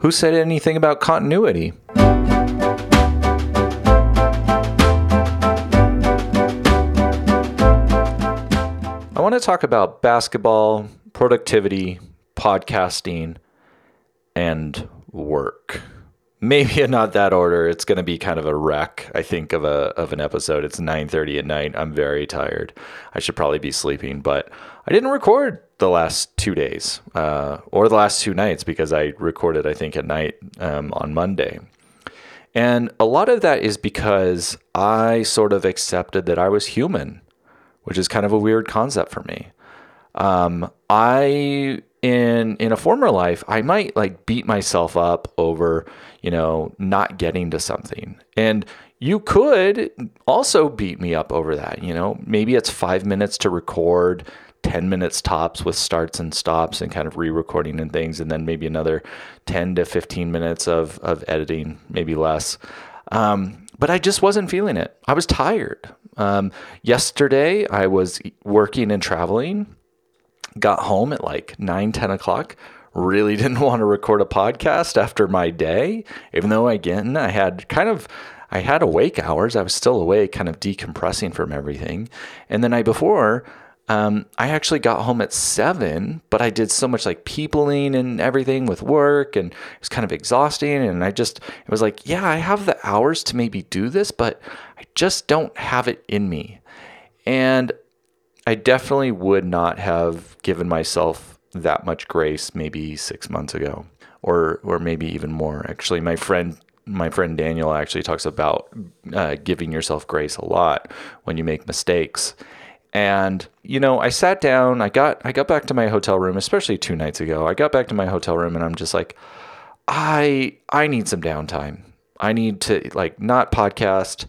Who said anything about continuity? I want to talk about basketball, productivity, podcasting, and work. Maybe not that order. It's going to be kind of a wreck, I think, of a of an episode. It's 9:30 at night. I'm very tired. I should probably be sleeping, but I didn't record the last two days uh, or the last two nights because I recorded, I think, at night um, on Monday. And a lot of that is because I sort of accepted that I was human, which is kind of a weird concept for me. Um, I in in a former life, I might like beat myself up over, you know, not getting to something. And you could also beat me up over that, you know. Maybe it's 5 minutes to record, 10 minutes tops with starts and stops and kind of re-recording and things and then maybe another 10 to 15 minutes of of editing, maybe less. Um, but I just wasn't feeling it. I was tired. Um, yesterday, I was working and traveling got home at like 9 10 o'clock really didn't want to record a podcast after my day even though again i had kind of i had awake hours. I was still awake kind of decompressing from everything. And the night before um, i actually got home at 7 but i did so much like peopling and everything with work and it was kind of exhausting and i just it was like yeah i have the hours to maybe do this but i just don't have it in me. And I definitely would not have given myself that much grace maybe six months ago, or or maybe even more. Actually, my friend my friend Daniel actually talks about uh, giving yourself grace a lot when you make mistakes. And you know, I sat down. I got I got back to my hotel room, especially two nights ago. I got back to my hotel room, and I'm just like, I I need some downtime. I need to like not podcast,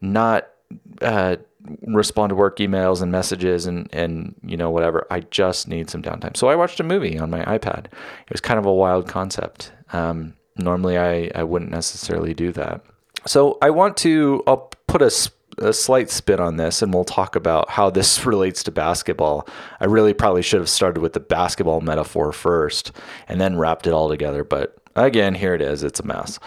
not uh, respond to work emails and messages and and you know whatever. I just need some downtime. So I watched a movie on my iPad. It was kind of a wild concept. Um, normally, I I wouldn't necessarily do that. So I want to. I'll put a a slight spin on this and we'll talk about how this relates to basketball. I really probably should have started with the basketball metaphor first and then wrapped it all together, but again, here it is. It's a mess.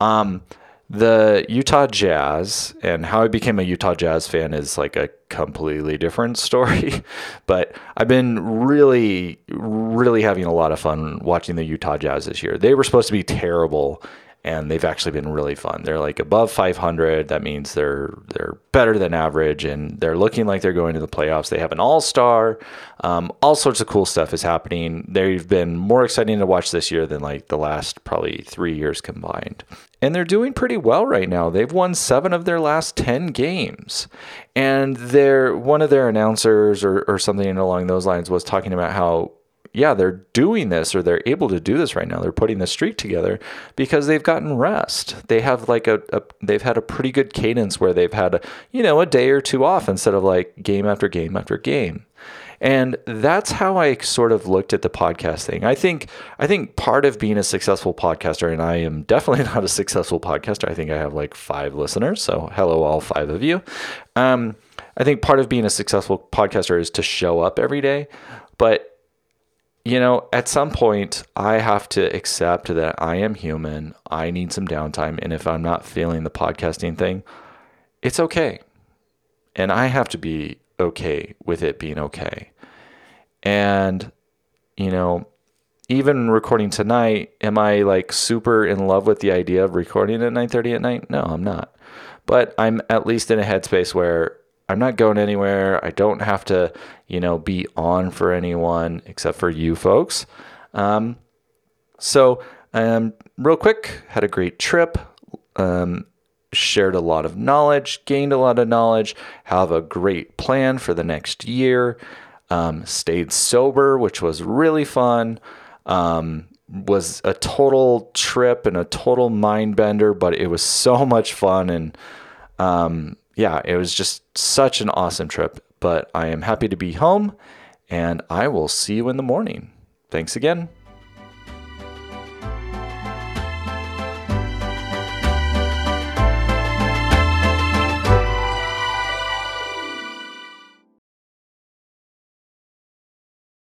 Um, the Utah Jazz and how I became a Utah Jazz fan is like a completely different story. but I've been really, really having a lot of fun watching the Utah Jazz this year. They were supposed to be terrible and they've actually been really fun. They're like above 500. That means they're they're better than average, and they're looking like they're going to the playoffs. They have an All Star. Um, all sorts of cool stuff is happening. They've been more exciting to watch this year than like the last probably three years combined. And they're doing pretty well right now. They've won seven of their last ten games, and they're one of their announcers or, or something along those lines was talking about how yeah, they're doing this or they're able to do this right now. They're putting the streak together because they've gotten rest. They have like a, a they've had a pretty good cadence where they've had a, you know, a day or two off instead of like game after game after game. And that's how I sort of looked at the podcast thing. I think I think part of being a successful podcaster, and I am definitely not a successful podcaster. I think I have like five listeners. So hello, all five of you. Um, I think part of being a successful podcaster is to show up every day. But you know, at some point, I have to accept that I am human. I need some downtime. And if I'm not feeling the podcasting thing, it's okay. And I have to be okay with it being okay. And, you know, even recording tonight, am I like super in love with the idea of recording at 9:30 at night? No, I'm not. But I'm at least in a headspace where I'm not going anywhere. I don't have to, you know, be on for anyone except for you folks. Um, so, um, real quick, had a great trip. Um, shared a lot of knowledge, gained a lot of knowledge, have a great plan for the next year. Um, stayed sober, which was really fun. Um, was a total trip and a total mind bender, but it was so much fun and um, yeah, it was just such an awesome trip. But I am happy to be home and I will see you in the morning. Thanks again.